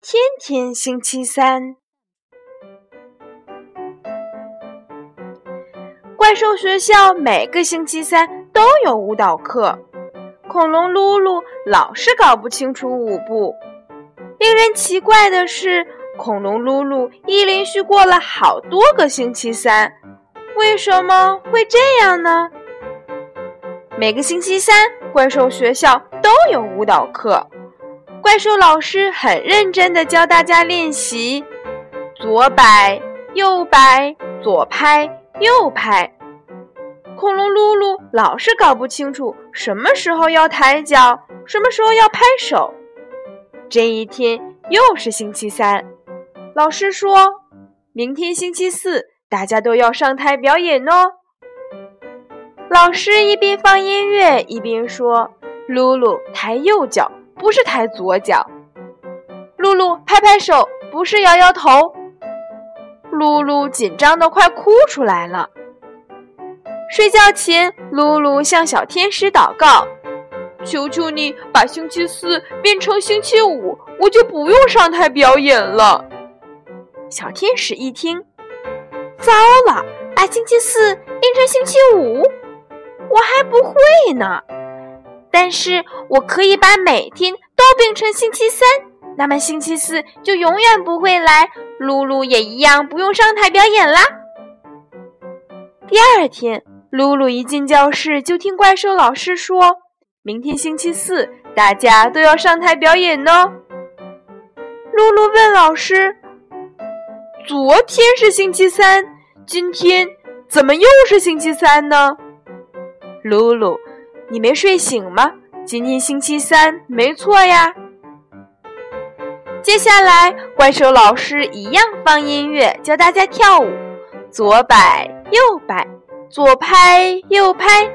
天天星期三，怪兽学校每个星期三都有舞蹈课。恐龙噜噜老是搞不清楚舞步。令人奇怪的是，恐龙噜噜一连续过了好多个星期三，为什么会这样呢？每个星期三，怪兽学校都有舞蹈课。怪兽老师很认真地教大家练习：左摆右摆，左拍右拍。恐龙噜噜老是搞不清楚什么时候要抬脚，什么时候要拍手。这一天又是星期三，老师说：“明天星期四，大家都要上台表演哦。”老师一边放音乐一边说：“噜噜，抬右脚。”不是抬左脚，露露拍拍手，不是摇摇头。露露紧张的快哭出来了。睡觉前，露露向小天使祷告：“求求你把星期四变成星期五，我就不用上台表演了。”小天使一听，糟了，把星期四变成星期五，我还不会呢。但是我可以把每天都变成星期三，那么星期四就永远不会来，露露也一样不用上台表演啦。第二天，露露一进教室就听怪兽老师说：“明天星期四，大家都要上台表演呢。”露露问老师：“昨天是星期三，今天怎么又是星期三呢？”露露。你没睡醒吗？今天星期三，没错呀。接下来，怪兽老师一样放音乐，教大家跳舞，左摆右摆，左拍右拍。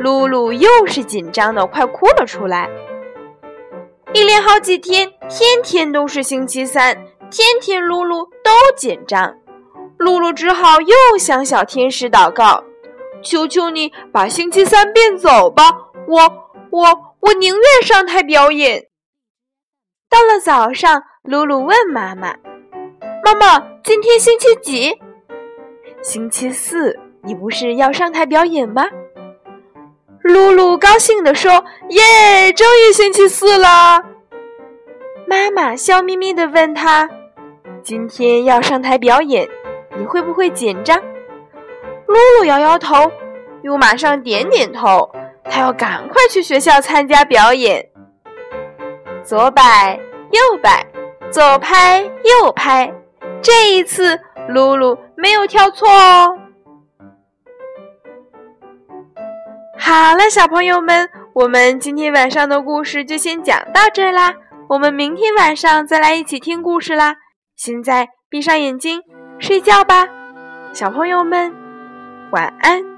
露露又是紧张的快哭了出来。一连好几天，天天都是星期三，天天露露都紧张。露露只好又向小天使祷告。求求你把星期三变走吧！我我我宁愿上台表演。到了早上，露露问妈妈：“妈妈，今天星期几？”“星期四。”“你不是要上台表演吗？”露露高兴地说：“耶，终于星期四了！”妈妈笑眯眯地问他：“今天要上台表演，你会不会紧张？”露露摇摇头，又马上点点头。她要赶快去学校参加表演。左摆右摆，左拍右拍。这一次，露露没有跳错哦。好了，小朋友们，我们今天晚上的故事就先讲到这啦。我们明天晚上再来一起听故事啦。现在闭上眼睛睡觉吧，小朋友们。晚安。